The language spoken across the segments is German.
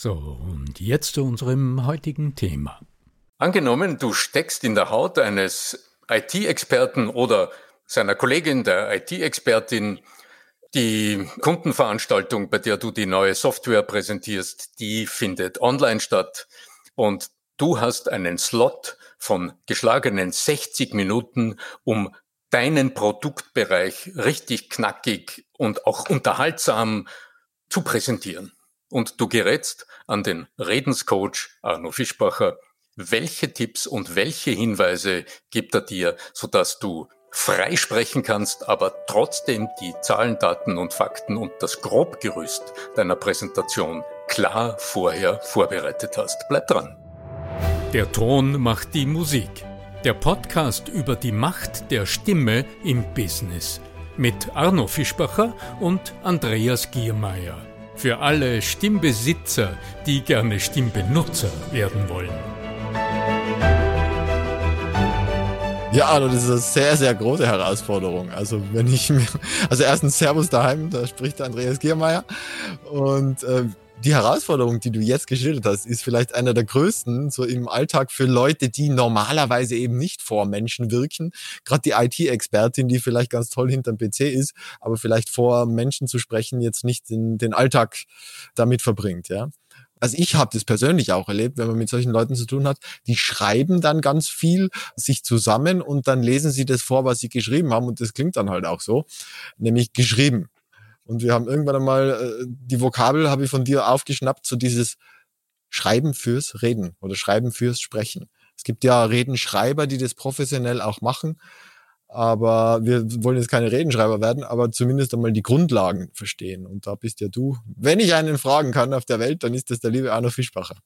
So, und jetzt zu unserem heutigen Thema. Angenommen, du steckst in der Haut eines IT-Experten oder seiner Kollegin, der IT-Expertin, die Kundenveranstaltung, bei der du die neue Software präsentierst, die findet online statt und du hast einen Slot von geschlagenen 60 Minuten, um deinen Produktbereich richtig knackig und auch unterhaltsam zu präsentieren. Und du gerätst an den Redenscoach Arno Fischbacher. Welche Tipps und welche Hinweise gibt er dir, sodass du frei sprechen kannst, aber trotzdem die Zahlen, Daten und Fakten und das Grobgerüst deiner Präsentation klar vorher vorbereitet hast. Bleib dran. Der Ton macht die Musik. Der Podcast über die Macht der Stimme im Business mit Arno Fischbacher und Andreas Giermeier. Für alle Stimmbesitzer, die gerne Stimmbenutzer werden wollen. Ja, also das ist eine sehr, sehr große Herausforderung. Also wenn ich mir, also erstens Servus daheim, da spricht Andreas Giermeier und äh, die Herausforderung, die du jetzt geschildert hast, ist vielleicht einer der größten so im Alltag für Leute, die normalerweise eben nicht vor Menschen wirken. Gerade die IT-Expertin, die vielleicht ganz toll hinterm PC ist, aber vielleicht vor Menschen zu sprechen jetzt nicht den, den Alltag damit verbringt, ja. Also ich habe das persönlich auch erlebt, wenn man mit solchen Leuten zu tun hat, die schreiben dann ganz viel sich zusammen und dann lesen sie das vor, was sie geschrieben haben und das klingt dann halt auch so, nämlich geschrieben. Und wir haben irgendwann einmal äh, die Vokabel habe ich von dir aufgeschnappt, so dieses Schreiben fürs Reden oder Schreiben fürs Sprechen. Es gibt ja Redenschreiber, die das professionell auch machen, aber wir wollen jetzt keine Redenschreiber werden, aber zumindest einmal die Grundlagen verstehen. Und da bist ja du. Wenn ich einen fragen kann auf der Welt, dann ist das der liebe Arno Fischbacher.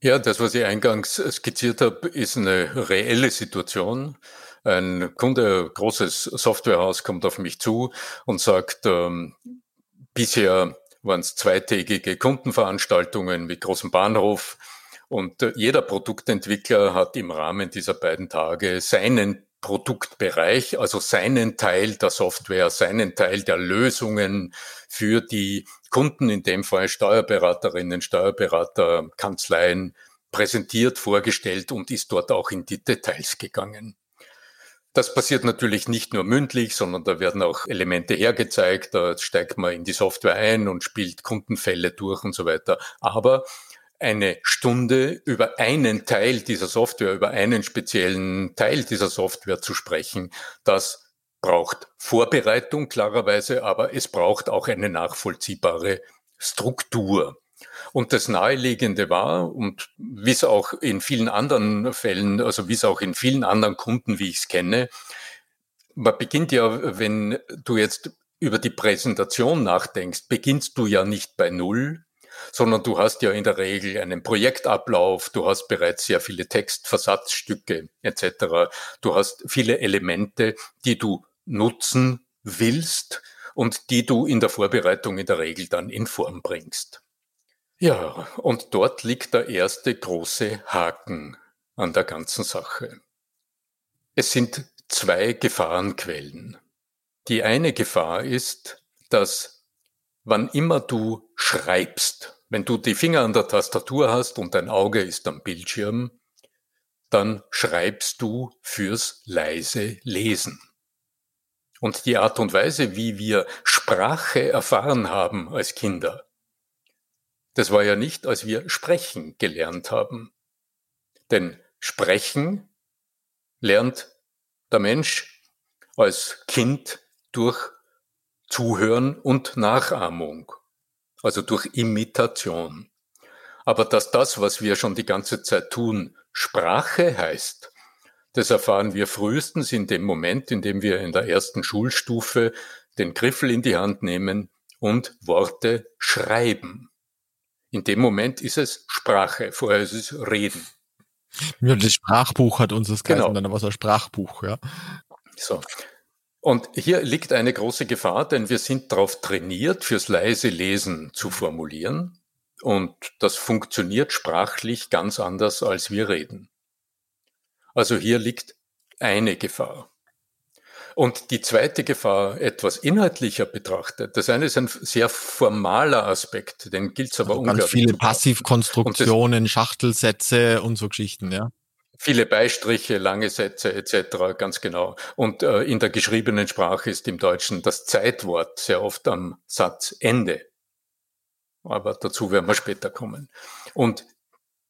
Ja, das, was ich eingangs skizziert habe, ist eine reelle Situation. Ein Kunde, großes Softwarehaus kommt auf mich zu und sagt, ähm, bisher waren es zweitägige Kundenveranstaltungen mit großem Bahnhof und äh, jeder Produktentwickler hat im Rahmen dieser beiden Tage seinen Produktbereich, also seinen Teil der Software, seinen Teil der Lösungen für die Kunden, in dem Fall Steuerberaterinnen, Steuerberater, Kanzleien, präsentiert, vorgestellt und ist dort auch in die Details gegangen. Das passiert natürlich nicht nur mündlich, sondern da werden auch Elemente hergezeigt, da steigt man in die Software ein und spielt Kundenfälle durch und so weiter. Aber eine Stunde über einen Teil dieser Software, über einen speziellen Teil dieser Software zu sprechen, das braucht Vorbereitung klarerweise, aber es braucht auch eine nachvollziehbare Struktur. Und das Naheliegende war, und wie es auch in vielen anderen Fällen, also wie es auch in vielen anderen Kunden, wie ich es kenne, man beginnt ja, wenn du jetzt über die Präsentation nachdenkst, beginnst du ja nicht bei Null, sondern du hast ja in der Regel einen Projektablauf, du hast bereits sehr viele Textversatzstücke etc. Du hast viele Elemente, die du nutzen willst und die du in der Vorbereitung in der Regel dann in Form bringst. Ja, und dort liegt der erste große Haken an der ganzen Sache. Es sind zwei Gefahrenquellen. Die eine Gefahr ist, dass wann immer du schreibst, wenn du die Finger an der Tastatur hast und dein Auge ist am Bildschirm, dann schreibst du fürs leise Lesen. Und die Art und Weise, wie wir Sprache erfahren haben als Kinder, das war ja nicht, als wir sprechen gelernt haben. Denn sprechen lernt der Mensch als Kind durch Zuhören und Nachahmung, also durch Imitation. Aber dass das, was wir schon die ganze Zeit tun, Sprache heißt, das erfahren wir frühestens in dem Moment, in dem wir in der ersten Schulstufe den Griffel in die Hand nehmen und Worte schreiben. In dem Moment ist es Sprache, vorher ist es Reden. Ja, das Sprachbuch hat uns das genau. dann war es ein Sprachbuch, ja. So. Und hier liegt eine große Gefahr, denn wir sind darauf trainiert, fürs leise Lesen zu formulieren. Und das funktioniert sprachlich ganz anders, als wir reden. Also hier liegt eine Gefahr. Und die zweite Gefahr, etwas inhaltlicher betrachtet, das eine ist ein sehr formaler Aspekt, den gilt es aber also unglaublich. Ganz viele Passivkonstruktionen, Schachtelsätze und so Geschichten, ja. Viele Beistriche, lange Sätze etc., ganz genau. Und äh, in der geschriebenen Sprache ist im Deutschen das Zeitwort sehr oft am Satzende. Aber dazu werden wir später kommen. Und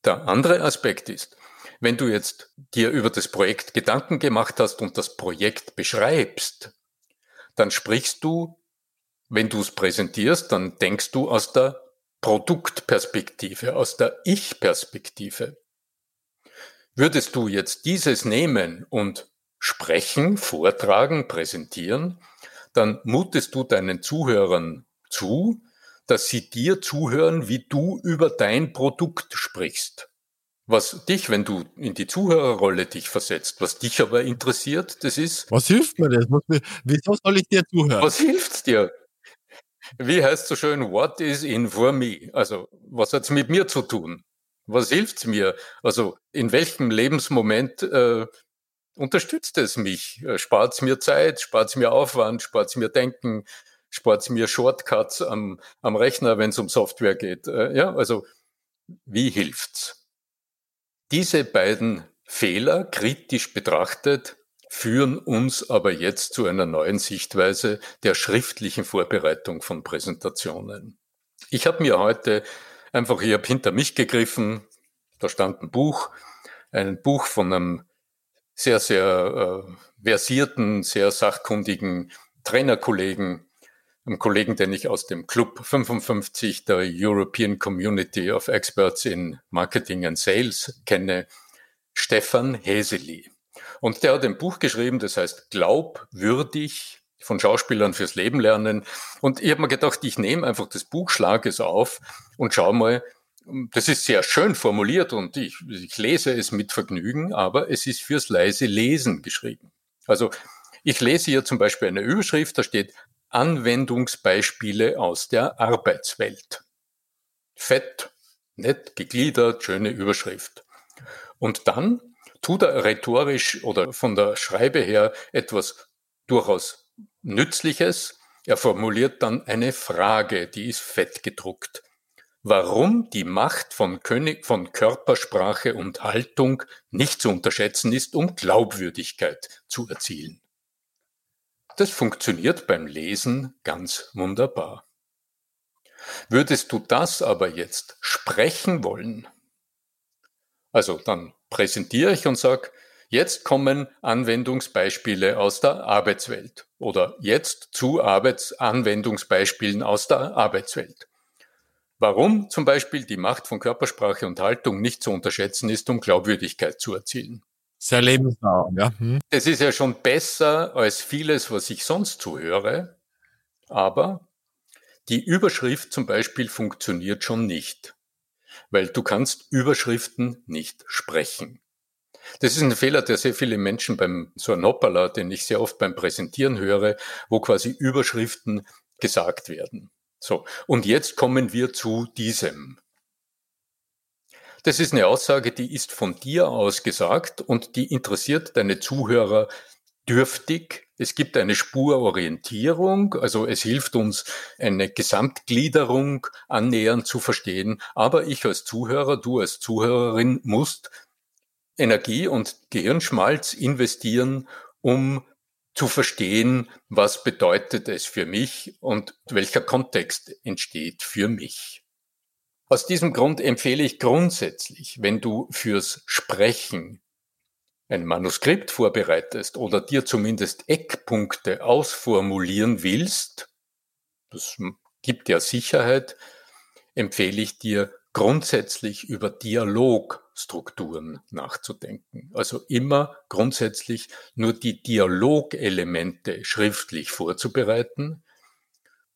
der andere Aspekt ist, wenn du jetzt dir über das Projekt Gedanken gemacht hast und das Projekt beschreibst, dann sprichst du, wenn du es präsentierst, dann denkst du aus der Produktperspektive, aus der Ich-Perspektive. Würdest du jetzt dieses nehmen und sprechen, vortragen, präsentieren, dann mutest du deinen Zuhörern zu, dass sie dir zuhören, wie du über dein Produkt sprichst. Was dich, wenn du in die Zuhörerrolle dich versetzt, was dich aber interessiert, das ist. Was hilft mir das? Wieso soll ich dir zuhören? Was hilft dir? Wie heißt so schön, what is in for me? Also, was hat's mit mir zu tun? Was hilft's mir? Also, in welchem Lebensmoment äh, unterstützt es mich? Äh, spart's mir Zeit? Spart's mir Aufwand? Spart's mir Denken? Spart's mir Shortcuts am, am Rechner, wenn es um Software geht? Äh, ja, also, wie hilft's? Diese beiden Fehler kritisch betrachtet führen uns aber jetzt zu einer neuen Sichtweise der schriftlichen Vorbereitung von Präsentationen. Ich habe mir heute einfach, ich habe hinter mich gegriffen, da stand ein Buch, ein Buch von einem sehr, sehr äh, versierten, sehr sachkundigen Trainerkollegen, einem Kollegen, den ich aus dem Club 55 der European Community of Experts in Marketing and Sales kenne, Stefan Heseli. Und der hat ein Buch geschrieben, das heißt Glaubwürdig von Schauspielern fürs Leben lernen. Und ich habe mir gedacht, ich nehme einfach das Buch, schlage es auf und schau mal, das ist sehr schön formuliert und ich, ich lese es mit Vergnügen, aber es ist fürs leise Lesen geschrieben. Also ich lese hier zum Beispiel eine Überschrift, da steht Anwendungsbeispiele aus der Arbeitswelt. Fett, nett gegliedert, schöne Überschrift. Und dann tut er rhetorisch oder von der Schreibe her etwas durchaus Nützliches. Er formuliert dann eine Frage, die ist fett gedruckt. Warum die Macht von, König, von Körpersprache und Haltung nicht zu unterschätzen ist, um Glaubwürdigkeit zu erzielen. Das funktioniert beim Lesen ganz wunderbar. Würdest du das aber jetzt sprechen wollen, also dann präsentiere ich und sage, jetzt kommen Anwendungsbeispiele aus der Arbeitswelt oder jetzt zu Arbeitsanwendungsbeispielen aus der Arbeitswelt. Warum zum Beispiel die Macht von Körpersprache und Haltung nicht zu unterschätzen ist, um Glaubwürdigkeit zu erzielen. Sehr lebensnah, ja. Hm. Es ist ja schon besser als vieles, was ich sonst zuhöre, aber die Überschrift zum Beispiel funktioniert schon nicht, weil du kannst Überschriften nicht sprechen. Das ist ein Fehler, der sehr viele Menschen beim so ein Hoppala, den ich sehr oft beim Präsentieren höre, wo quasi Überschriften gesagt werden. So. Und jetzt kommen wir zu diesem. Das ist eine Aussage, die ist von dir aus gesagt und die interessiert deine Zuhörer dürftig Es gibt eine Spurorientierung, also es hilft uns, eine Gesamtgliederung annähernd zu verstehen. Aber ich als Zuhörer, du als Zuhörerin musst Energie und Gehirnschmalz investieren, um zu verstehen, was bedeutet es für mich und welcher Kontext entsteht für mich. Aus diesem Grund empfehle ich grundsätzlich, wenn du fürs Sprechen ein Manuskript vorbereitest oder dir zumindest Eckpunkte ausformulieren willst, das gibt ja Sicherheit, empfehle ich dir grundsätzlich über Dialogstrukturen nachzudenken. Also immer grundsätzlich nur die Dialogelemente schriftlich vorzubereiten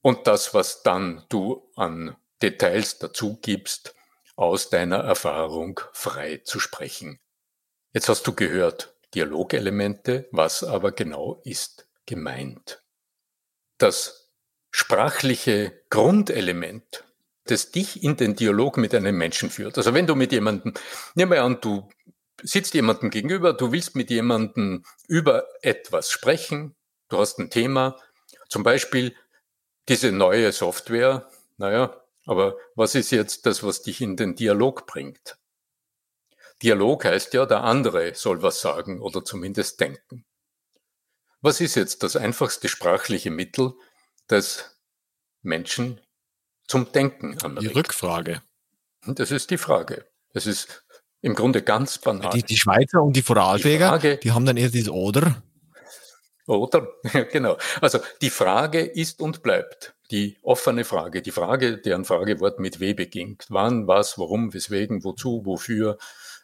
und das, was dann du an Details dazu gibst, aus deiner Erfahrung frei zu sprechen. Jetzt hast du gehört, Dialogelemente, was aber genau ist gemeint. Das sprachliche Grundelement, das dich in den Dialog mit einem Menschen führt. Also wenn du mit jemandem, nimm mal an, du sitzt jemandem gegenüber, du willst mit jemandem über etwas sprechen, du hast ein Thema, zum Beispiel diese neue Software, naja, aber was ist jetzt das, was dich in den Dialog bringt? Dialog heißt ja, der andere soll was sagen oder zumindest denken. Was ist jetzt das einfachste sprachliche Mittel, das Menschen zum Denken anregt? Die Rückfrage. Das ist die Frage. Das ist im Grunde ganz banal. Die, die Schweizer und die Vorarlberger, die, die haben dann eher dieses Oder. Oder? genau. Also die Frage ist und bleibt die offene Frage, die Frage, deren Fragewort mit W beginnt. Wann, was, warum, weswegen, wozu, wofür,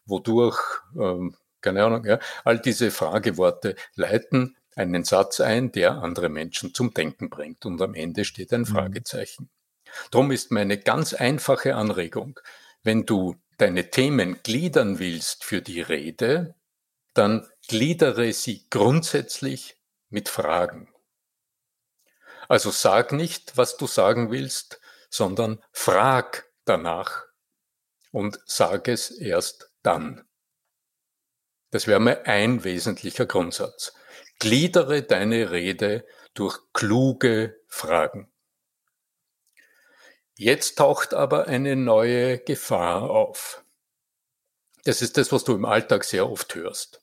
wodurch, ähm, keine Ahnung, ja, all diese Frageworte leiten einen Satz ein, der andere Menschen zum Denken bringt und am Ende steht ein mhm. Fragezeichen. Drum ist meine ganz einfache Anregung, wenn du deine Themen gliedern willst für die Rede, dann gliedere sie grundsätzlich mit Fragen. Also sag nicht, was du sagen willst, sondern frag danach und sag es erst dann. Das wäre mal ein wesentlicher Grundsatz. Gliedere deine Rede durch kluge Fragen. Jetzt taucht aber eine neue Gefahr auf. Das ist das, was du im Alltag sehr oft hörst.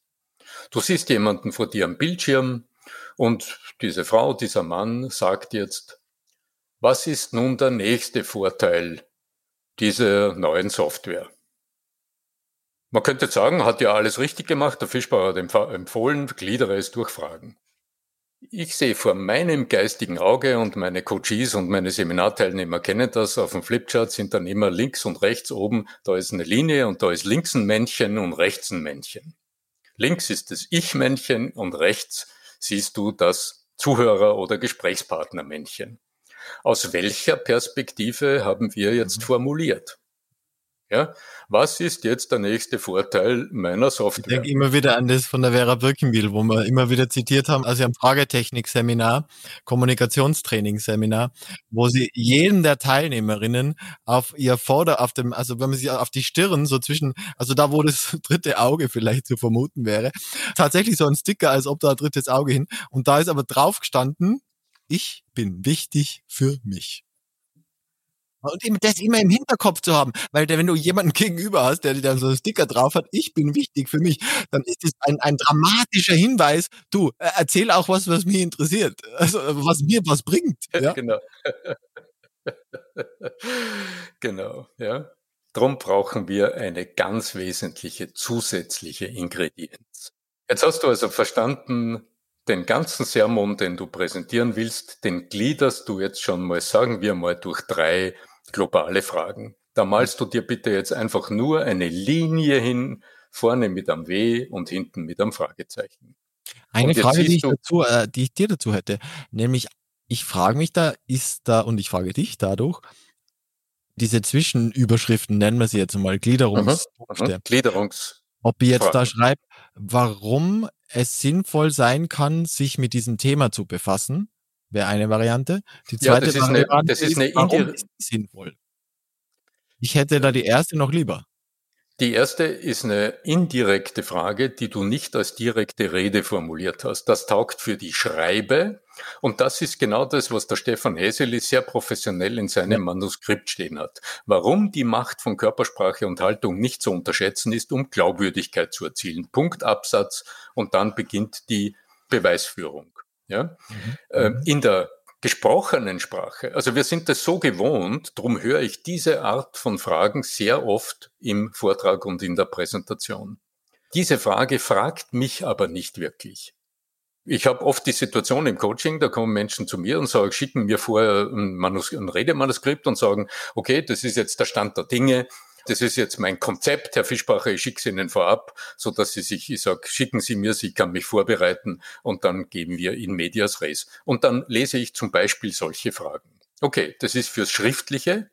Du siehst jemanden vor dir am Bildschirm und diese Frau, dieser Mann sagt jetzt, was ist nun der nächste Vorteil dieser neuen Software? Man könnte sagen, hat ja alles richtig gemacht, der Fischbauer hat empfohlen, gliedere es durch Fragen. Ich sehe vor meinem geistigen Auge und meine Coaches und meine Seminarteilnehmer kennen das, auf dem Flipchart sind dann immer links und rechts oben, da ist eine Linie und da ist links ein Männchen und rechts ein Männchen. Links ist das Ich-Männchen und rechts siehst du das Zuhörer- oder Gesprächspartner-Männchen. Aus welcher Perspektive haben wir jetzt mhm. formuliert? Ja, was ist jetzt der nächste Vorteil meiner Software? Ich denke immer wieder an das von der Vera Birkenbiel, wo wir immer wieder zitiert haben, also am Fragetechnik-Seminar, Kommunikationstraining-Seminar, wo sie jeden der Teilnehmerinnen auf ihr Vorder, auf dem, also wenn man sich auf die Stirn so zwischen, also da, wo das dritte Auge vielleicht zu vermuten wäre, tatsächlich so ein Sticker, als ob da ein drittes Auge hin, und da ist aber drauf gestanden, ich bin wichtig für mich. Und das immer im Hinterkopf zu haben, weil wenn du jemanden gegenüber hast, der dir dann so einen Sticker drauf hat, ich bin wichtig für mich, dann ist es ein, ein dramatischer Hinweis, du, äh, erzähl auch was, was mich interessiert, also was mir was bringt. Ja? Genau. genau, ja. Drum brauchen wir eine ganz wesentliche zusätzliche Ingredienz. Jetzt hast du also verstanden, den ganzen Sermon, den du präsentieren willst, den gliederst du jetzt schon mal, sagen wir mal, durch drei globale Fragen. Da malst du dir bitte jetzt einfach nur eine Linie hin, vorne mit einem W und hinten mit einem Fragezeichen. Eine Frage, die ich, dazu, äh, die ich dir dazu hätte, nämlich ich frage mich da, ist da, und ich frage dich dadurch, diese Zwischenüberschriften, nennen wir sie jetzt mal, Gliederungspunkte. Mhm, Gliederungs ob ich jetzt Fragen. da schreibe, warum es sinnvoll sein kann, sich mit diesem Thema zu befassen wäre eine Variante. Die zweite ja, das Variante ist, eine, das ist, eine ist warum ist sinnvoll? Ich hätte da die erste noch lieber. Die erste ist eine indirekte Frage, die du nicht als direkte Rede formuliert hast. Das taugt für die Schreibe. Und das ist genau das, was der Stefan Heseli sehr professionell in seinem Manuskript stehen hat. Warum die Macht von Körpersprache und Haltung nicht zu unterschätzen ist, um Glaubwürdigkeit zu erzielen. Punkt, Absatz. Und dann beginnt die Beweisführung. Ja? Mhm. Ähm, in der gesprochenen Sprache. Also wir sind das so gewohnt, darum höre ich diese Art von Fragen sehr oft im Vortrag und in der Präsentation. Diese Frage fragt mich aber nicht wirklich. Ich habe oft die Situation im Coaching, da kommen Menschen zu mir und sagen, schicken mir vorher ein, Manus ein Redemanuskript und sagen, okay, das ist jetzt der Stand der Dinge, das ist jetzt mein Konzept, Herr Fischbacher, ich schicke es Ihnen vorab, so dass Sie sich, ich sage, schicken Sie mir, ich kann mich vorbereiten und dann geben wir in medias res. Und dann lese ich zum Beispiel solche Fragen. Okay, das ist fürs Schriftliche,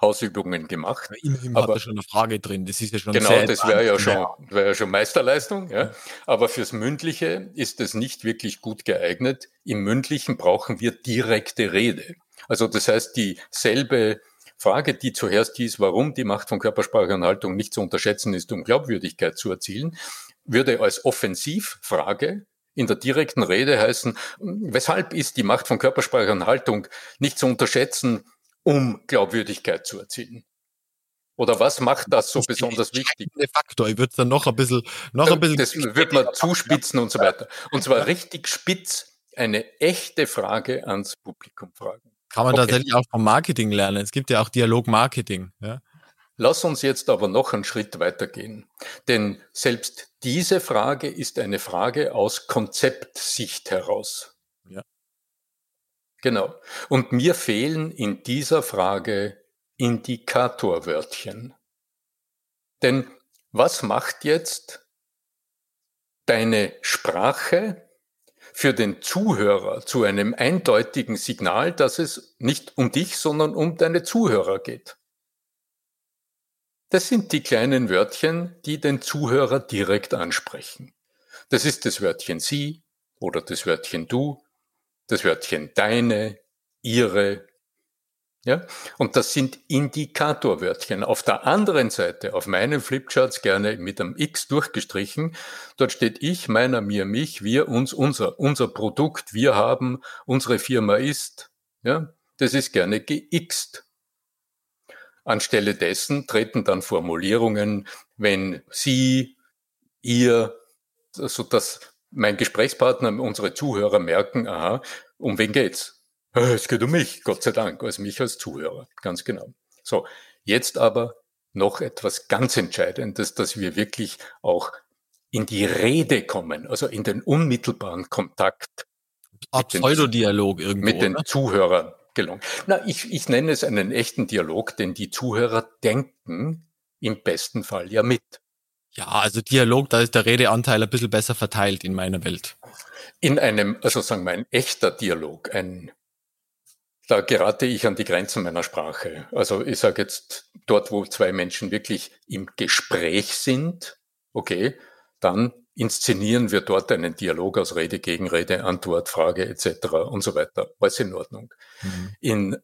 Hausübungen gemacht. Immerhin aber, hat da schon eine Frage drin. Das ist ja schon genau, das wäre ja schon, wäre ja schon Meisterleistung. Ja. Aber fürs Mündliche ist es nicht wirklich gut geeignet. Im Mündlichen brauchen wir direkte Rede. Also das heißt, dieselbe Frage, die zuerst hieß, warum die Macht von Körpersprache und Haltung nicht zu unterschätzen ist, um Glaubwürdigkeit zu erzielen, würde als Offensivfrage in der direkten Rede heißen, weshalb ist die Macht von Körpersprache und Haltung nicht zu unterschätzen, um Glaubwürdigkeit zu erzielen? Oder was macht das so das besonders wichtig? Faktor. Ich würde es dann noch ein bisschen, noch ein bisschen. Das wird man zuspitzen und so weiter. Und zwar richtig spitz eine echte Frage ans Publikum fragen. Kann man okay. tatsächlich auch vom Marketing lernen. Es gibt ja auch Dialog-Marketing. Ja? Lass uns jetzt aber noch einen Schritt weitergehen. Denn selbst diese Frage ist eine Frage aus Konzeptsicht heraus. Ja. Genau. Und mir fehlen in dieser Frage Indikatorwörtchen. Denn was macht jetzt deine Sprache für den Zuhörer zu einem eindeutigen Signal, dass es nicht um dich, sondern um deine Zuhörer geht. Das sind die kleinen Wörtchen, die den Zuhörer direkt ansprechen. Das ist das Wörtchen Sie oder das Wörtchen Du, das Wörtchen Deine, Ihre, ja? Und das sind Indikatorwörtchen. Auf der anderen Seite, auf meinen Flipcharts gerne mit einem X durchgestrichen, dort steht ich, meiner, mir, mich, wir, uns, unser, unser Produkt, wir haben, unsere Firma ist. Ja? Das ist gerne geixt. Anstelle dessen treten dann Formulierungen, wenn Sie, ihr, so dass mein Gesprächspartner, unsere Zuhörer merken, aha, um wen geht's? Äh, es geht um mich, Gott sei Dank, also mich als Zuhörer, ganz genau. So, jetzt aber noch etwas ganz Entscheidendes, dass wir wirklich auch in die Rede kommen, also in den unmittelbaren Kontakt. Pseudodialog irgendwo. Mit den oder? Zuhörern gelungen. Na, ich, ich nenne es einen echten Dialog, denn die Zuhörer denken im besten Fall ja mit. Ja, also Dialog, da ist der Redeanteil ein bisschen besser verteilt in meiner Welt. In einem, also sagen wir, ein echter Dialog, ein da gerate ich an die Grenzen meiner Sprache. Also ich sage jetzt, dort, wo zwei Menschen wirklich im Gespräch sind, okay, dann inszenieren wir dort einen Dialog aus Rede, Gegenrede, Antwort, Frage etc. und so weiter. Alles in Ordnung. Mhm. In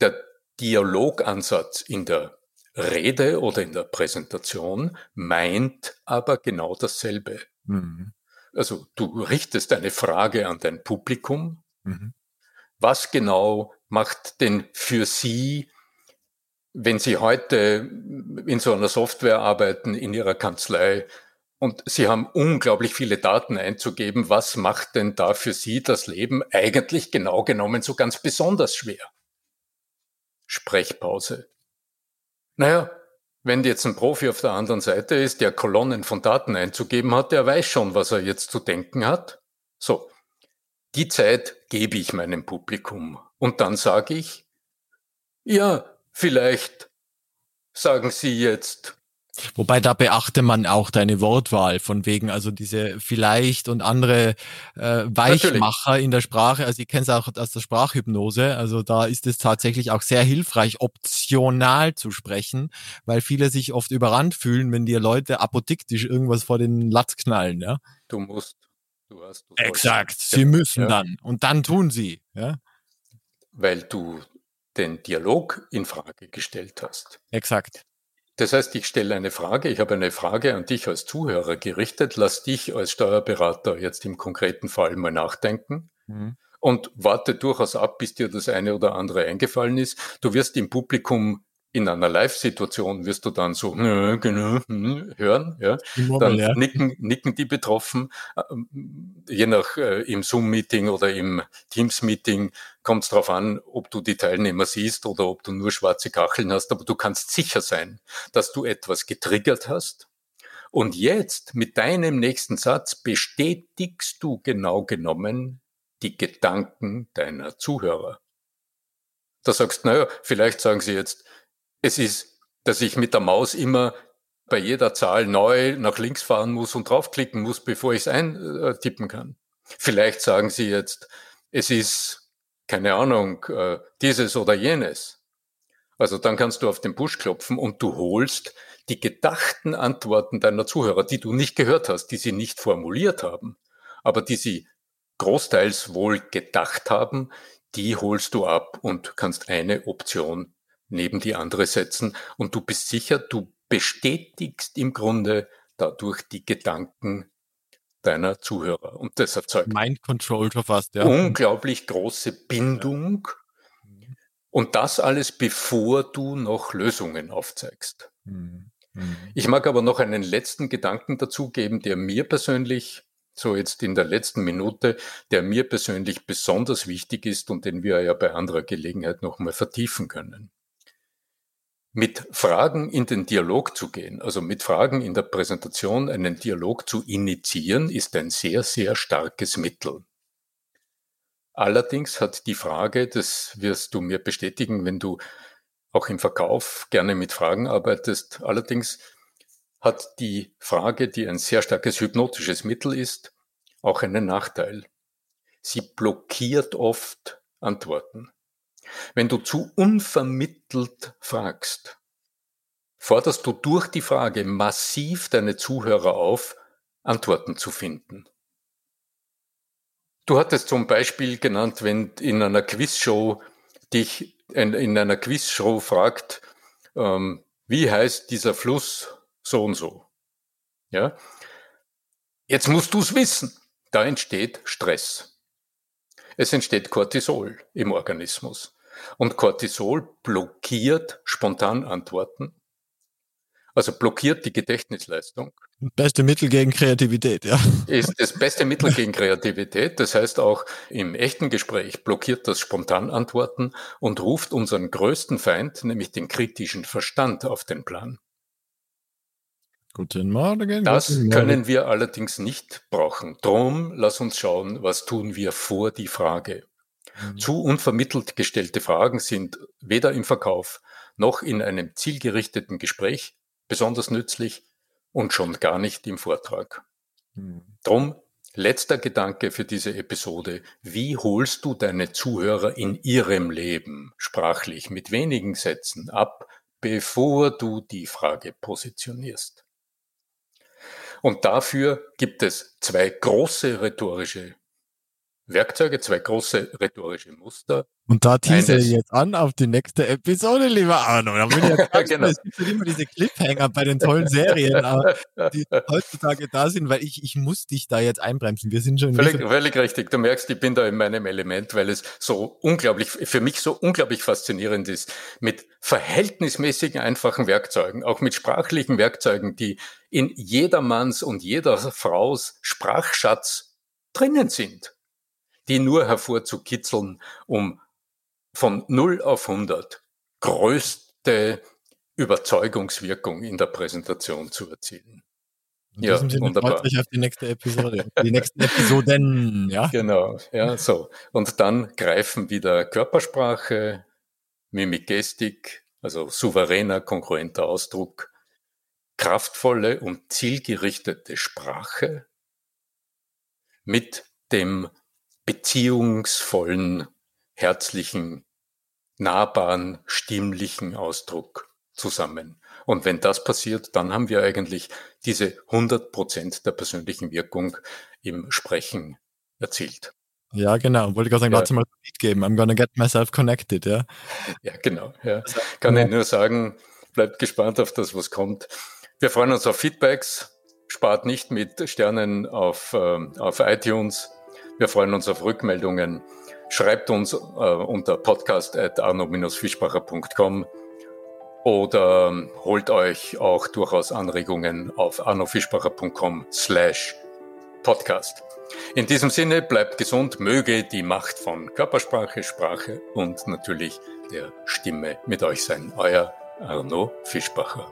der Dialogansatz in der Rede oder in der Präsentation meint aber genau dasselbe. Mhm. Also du richtest eine Frage an dein Publikum, mhm was genau macht denn für Sie, wenn Sie heute in so einer Software arbeiten in Ihrer Kanzlei und Sie haben unglaublich viele Daten einzugeben, was macht denn da für Sie das Leben eigentlich genau genommen so ganz besonders schwer? Sprechpause. Naja, wenn jetzt ein Profi auf der anderen Seite ist, der Kolonnen von Daten einzugeben hat, der weiß schon, was er jetzt zu denken hat. So, die Zeit gebe ich meinem Publikum. Und dann sage ich, ja, vielleicht sagen Sie jetzt. Wobei da beachte man auch deine Wortwahl von wegen, also diese vielleicht und andere äh, Weichmacher Natürlich. in der Sprache. Also ich kenne es auch aus der Sprachhypnose. Also da ist es tatsächlich auch sehr hilfreich, optional zu sprechen, weil viele sich oft überrannt fühlen, wenn dir Leute apodiktisch irgendwas vor den Latz knallen. Ja? Du musst Du hast, du Exakt, sie müssen ja. dann und dann tun sie. Ja? Weil du den Dialog in Frage gestellt hast. Exakt. Das heißt, ich stelle eine Frage, ich habe eine Frage an dich als Zuhörer gerichtet, lass dich als Steuerberater jetzt im konkreten Fall mal nachdenken mhm. und warte durchaus ab, bis dir das eine oder andere eingefallen ist. Du wirst im Publikum in einer Live-Situation wirst du dann so hm, genau, hm, hören, ja. Dann ja. nicken, nicken die betroffen. Ähm, je nach äh, im Zoom-Meeting oder im Teams-Meeting kommt es darauf an, ob du die Teilnehmer siehst oder ob du nur schwarze Kacheln hast. Aber du kannst sicher sein, dass du etwas getriggert hast. Und jetzt mit deinem nächsten Satz bestätigst du genau genommen die Gedanken deiner Zuhörer. Da sagst, naja, vielleicht sagen sie jetzt, es ist, dass ich mit der Maus immer bei jeder Zahl neu nach links fahren muss und draufklicken muss, bevor ich es eintippen kann. Vielleicht sagen Sie jetzt, es ist, keine Ahnung, äh, dieses oder jenes. Also dann kannst du auf den Push klopfen und du holst die gedachten Antworten deiner Zuhörer, die du nicht gehört hast, die sie nicht formuliert haben, aber die sie großteils wohl gedacht haben, die holst du ab und kannst eine Option neben die andere setzen und du bist sicher, du bestätigst im Grunde dadurch die Gedanken deiner Zuhörer. Und das erzeugt Mind Control schon fast, ja. unglaublich große Bindung. Ja. Und das alles, bevor du noch Lösungen aufzeigst. Mhm. Mhm. Ich mag aber noch einen letzten Gedanken dazugeben, der mir persönlich, so jetzt in der letzten Minute, der mir persönlich besonders wichtig ist und den wir ja bei anderer Gelegenheit nochmal vertiefen können mit Fragen in den Dialog zu gehen, also mit Fragen in der Präsentation einen Dialog zu initiieren, ist ein sehr, sehr starkes Mittel. Allerdings hat die Frage, das wirst du mir bestätigen, wenn du auch im Verkauf gerne mit Fragen arbeitest, allerdings hat die Frage, die ein sehr starkes hypnotisches Mittel ist, auch einen Nachteil. Sie blockiert oft Antworten. Wenn du zu unvermittelt fragst, forderst du durch die Frage massiv deine Zuhörer auf, Antworten zu finden. Du hattest zum Beispiel genannt, wenn in einer Quizshow dich in, in einer Quizshow fragt, ähm, wie heißt dieser Fluss so und so. Ja, jetzt musst du es wissen. Da entsteht Stress. Es entsteht Cortisol im Organismus. Und Cortisol blockiert Spontanantworten, also blockiert die Gedächtnisleistung. Beste Mittel gegen Kreativität, ja. Ist das beste Mittel gegen Kreativität. Das heißt auch im echten Gespräch blockiert das Spontanantworten und ruft unseren größten Feind, nämlich den kritischen Verstand, auf den Plan. Guten Morgen. Das guten Morgen. können wir allerdings nicht brauchen. Drum, lass uns schauen, was tun wir vor die Frage. Mhm. Zu unvermittelt gestellte Fragen sind weder im Verkauf noch in einem zielgerichteten Gespräch besonders nützlich und schon gar nicht im Vortrag. Mhm. Drum letzter Gedanke für diese Episode. Wie holst du deine Zuhörer in ihrem Leben sprachlich mit wenigen Sätzen ab, bevor du die Frage positionierst? Und dafür gibt es zwei große rhetorische Werkzeuge, zwei große rhetorische Muster. Und da tease ich jetzt an auf die nächste Episode, lieber Arno. Da bin ich ja genau. Es gibt ja immer diese Cliffhanger bei den tollen Serien, die heutzutage da sind, weil ich, ich muss dich da jetzt einbremsen. Wir sind schon. Völlig, völlig richtig. Du merkst, ich bin da in meinem Element, weil es so unglaublich, für mich so unglaublich faszinierend ist, mit verhältnismäßigen einfachen Werkzeugen, auch mit sprachlichen Werkzeugen, die in jedermanns und jeder Fraus Sprachschatz drinnen sind die nur hervorzukitzeln, um von 0 auf 100 größte Überzeugungswirkung in der Präsentation zu erzielen. In ja, Sinne wunderbar. Freut mich auf die nächste Episode. Die nächsten Episoden, ja. Genau, ja, so. Und dann greifen wieder Körpersprache, Mimik, Gestik, also souveräner, konkurrenter Ausdruck, kraftvolle und zielgerichtete Sprache mit dem beziehungsvollen, herzlichen, nahbaren, stimmlichen Ausdruck zusammen. Und wenn das passiert, dann haben wir eigentlich diese 100 Prozent der persönlichen Wirkung im Sprechen erzielt. Ja, genau. Wollte ich gerade sagen, ja. dazu mal mitgeben. I'm gonna get myself connected, ja. Ja, genau. Ja. Kann ich nur sagen, bleibt gespannt auf das, was kommt. Wir freuen uns auf Feedbacks. Spart nicht mit Sternen auf, äh, auf iTunes. Wir freuen uns auf Rückmeldungen. Schreibt uns äh, unter podcast.arno-fischbacher.com oder holt euch auch durchaus Anregungen auf arnofischbacher.com slash podcast. In diesem Sinne bleibt gesund, möge die Macht von Körpersprache, Sprache und natürlich der Stimme mit euch sein. Euer Arno Fischbacher.